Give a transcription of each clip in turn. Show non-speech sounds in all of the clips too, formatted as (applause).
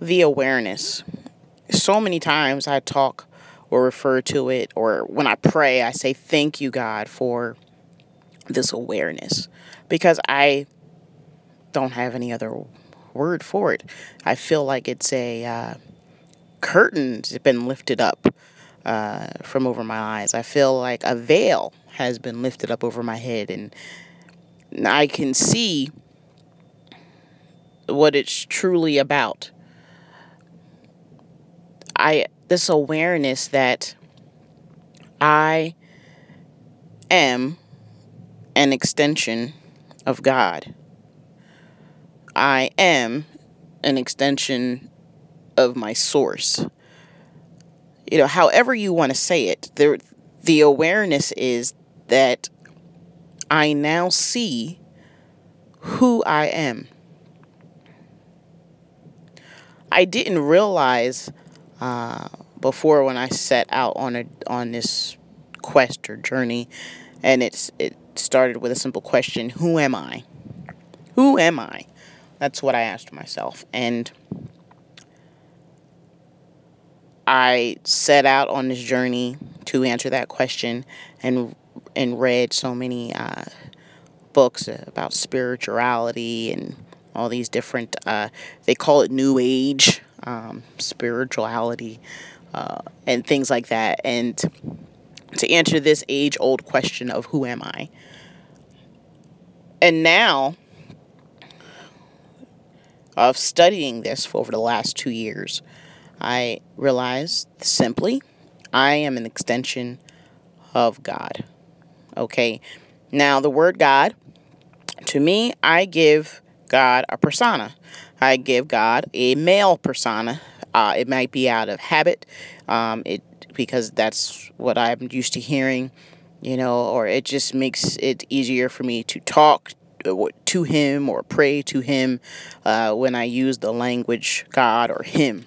the awareness. So many times I talk or refer to it, or when I pray, I say, Thank you, God, for this awareness. Because I don't have any other word for it. I feel like it's a uh, curtain's been lifted up uh, from over my eyes. I feel like a veil has been lifted up over my head, and I can see what it's truly about. I this awareness that I am an extension of God. I am an extension of my source. You know, however you want to say it, the the awareness is that I now see who I am. I didn't realize uh, before when I set out on a on this quest or journey, and it's it started with a simple question: Who am I? Who am I? That's what I asked myself, and I set out on this journey to answer that question, and and read so many uh, books about spirituality and all these different. Uh, they call it New Age um, spirituality, uh, and things like that. And to answer this age old question of who am I? And now, of studying this for over the last two years, I realized simply I am an extension of God. Okay. Now, the word God, to me, I give God a persona. I give God a male persona. Uh, it might be out of habit, um, it because that's what I'm used to hearing, you know, or it just makes it easier for me to talk to Him or pray to Him uh, when I use the language God or Him.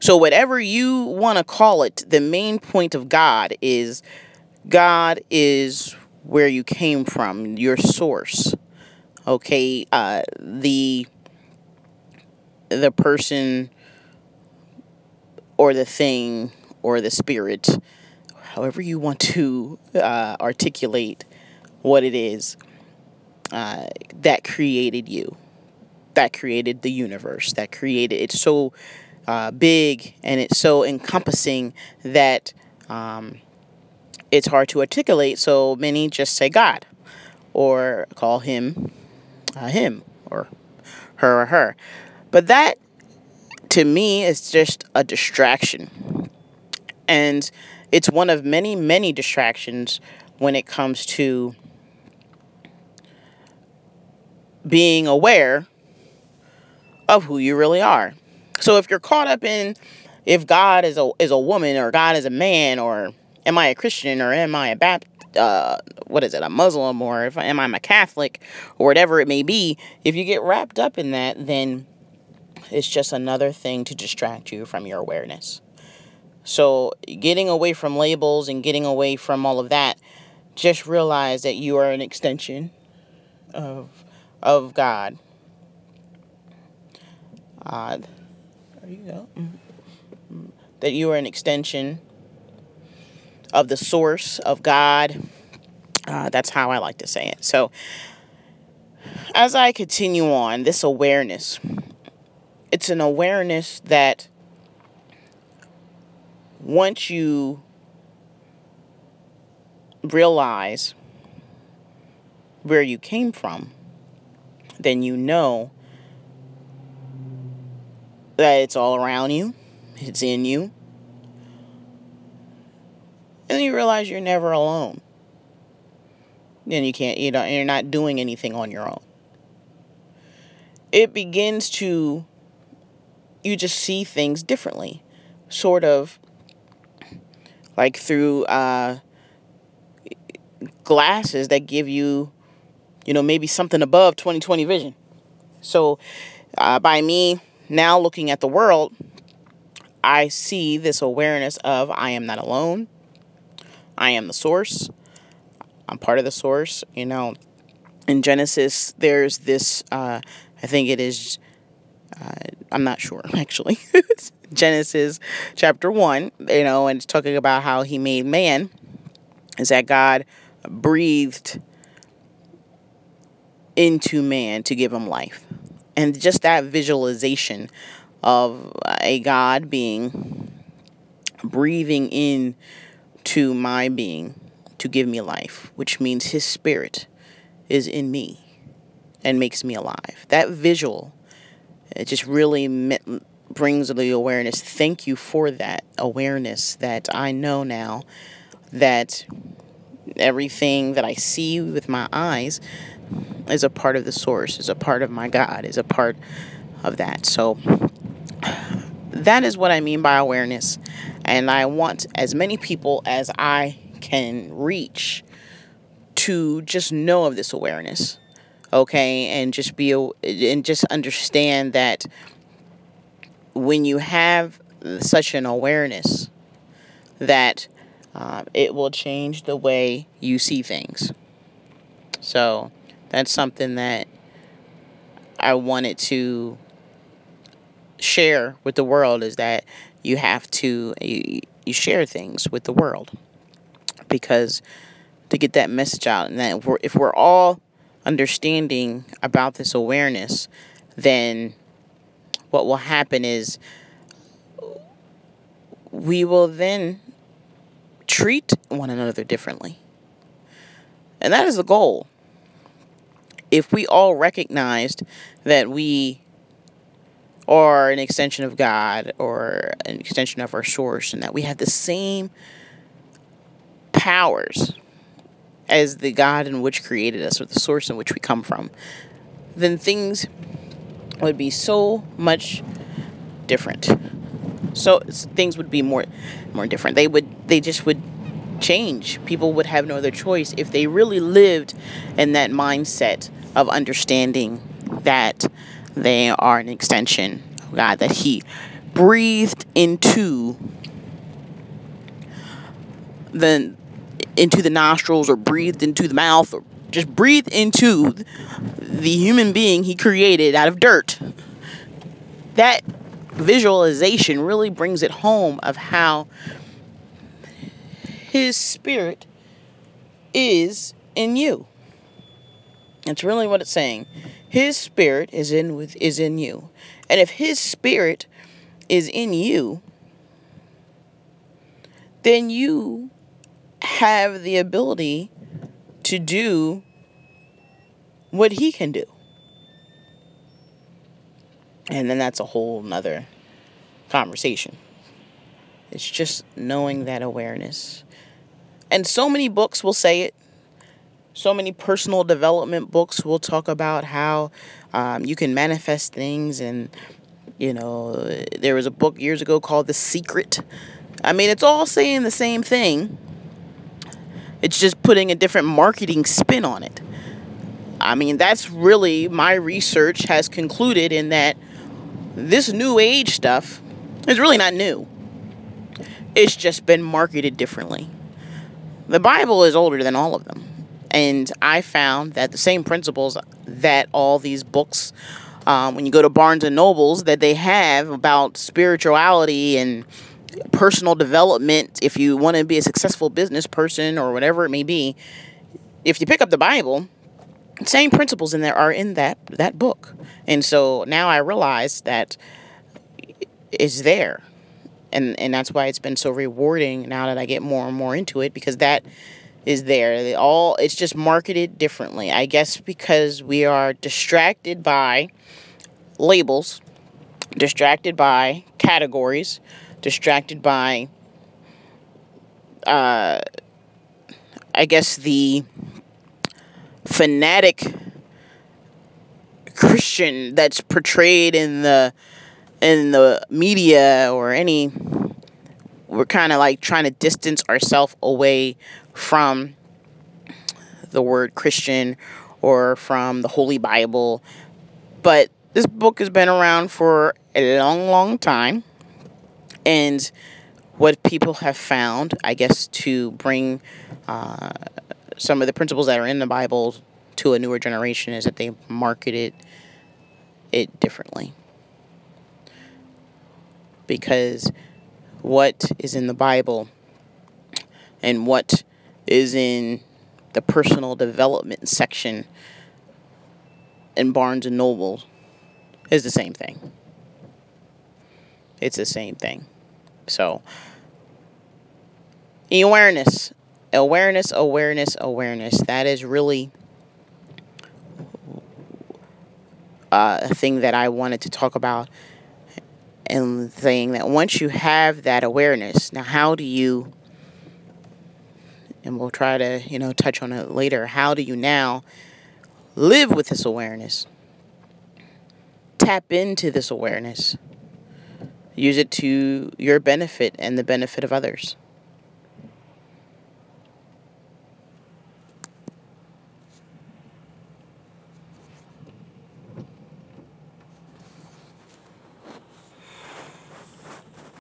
So, whatever you want to call it, the main point of God is God is where you came from, your source. Okay, uh, the the person or the thing or the spirit, however you want to uh, articulate what it is uh, that created you, that created the universe, that created it's so uh, big and it's so encompassing that um, it's hard to articulate. So many just say God or call him uh, him or her or her. But that to me is just a distraction. And it's one of many, many distractions when it comes to being aware of who you really are. So if you're caught up in if God is a is a woman or God is a man or am I a Christian or am I a Baptist uh, what is it, a Muslim or if am I a Catholic or whatever it may be, if you get wrapped up in that, then it's just another thing to distract you from your awareness. So, getting away from labels and getting away from all of that, just realize that you are an extension of of God. Uh, there you go. Mm-hmm. That you are an extension of the source of God. Uh, that's how I like to say it. So, as I continue on, this awareness, it's an awareness that once you realize where you came from, then you know that it's all around you, it's in you, and you realize you're never alone. Then you can't, you know, you're not doing anything on your own. It begins to, you just see things differently, sort of like through uh, glasses that give you, you know, maybe something above 2020 vision. So, uh, by me now looking at the world, I see this awareness of I am not alone. I am the source. I'm part of the source. You know, in Genesis, there's this, uh, I think it is uh, I'm not sure (laughs) actually. (laughs) Genesis chapter 1, you know, and it's talking about how he made man, is that God breathed into man to give him life. And just that visualization of a God being breathing in to my being to give me life, which means his spirit is in me and makes me alive. That visual, it just really brings the awareness. Thank you for that awareness that I know now that everything that I see with my eyes is a part of the source, is a part of my God, is a part of that. So that is what I mean by awareness. And I want as many people as I can reach to just know of this awareness. Okay, and just be and just understand that when you have such an awareness that uh, it will change the way you see things. So that's something that I wanted to share with the world is that you have to you, you share things with the world because to get that message out and that if we're, if we're all understanding about this awareness then what will happen is we will then treat one another differently. And that is the goal. If we all recognized that we are an extension of God or an extension of our source, and that we have the same powers as the God in which created us or the source in which we come from, then things would be so much different. So things would be more more different. They would they just would change. People would have no other choice if they really lived in that mindset of understanding that they are an extension of God, that He breathed into the into the nostrils or breathed into the mouth or just breathed into the human being he created out of dirt. That visualization really brings it home of how his spirit is in you. That's really what it's saying. His spirit is in with is in you. And if his spirit is in you, then you have the ability to do what he can do. And then that's a whole nother conversation. It's just knowing that awareness. And so many books will say it so many personal development books will talk about how um, you can manifest things and you know there was a book years ago called the secret i mean it's all saying the same thing it's just putting a different marketing spin on it. I mean that's really my research has concluded in that this new age stuff is really not new. It's just been marketed differently. The bible is older than all of them. And I found that the same principles that all these books, um, when you go to Barnes and Nobles, that they have about spirituality and personal development, if you want to be a successful business person or whatever it may be, if you pick up the Bible, same principles in there are in that that book. And so now I realize that it's there. And and that's why it's been so rewarding now that I get more and more into it because that is there. They all it's just marketed differently. I guess because we are distracted by labels, distracted by categories, distracted by uh I guess the fanatic Christian that's portrayed in the in the media or any we're kind of like trying to distance ourselves away from the word Christian or from the Holy Bible. But this book has been around for a long, long time. And what people have found, I guess, to bring uh, some of the principles that are in the Bible to a newer generation is that they marketed it differently. because what is in the Bible and what is in the personal development section in Barnes and Noble is the same thing. It's the same thing. So, awareness, awareness, awareness, awareness. That is really uh, a thing that I wanted to talk about and saying that once you have that awareness, now how do you, and we'll try to, you know, touch on it later, how do you now live with this awareness? Tap into this awareness. Use it to your benefit and the benefit of others.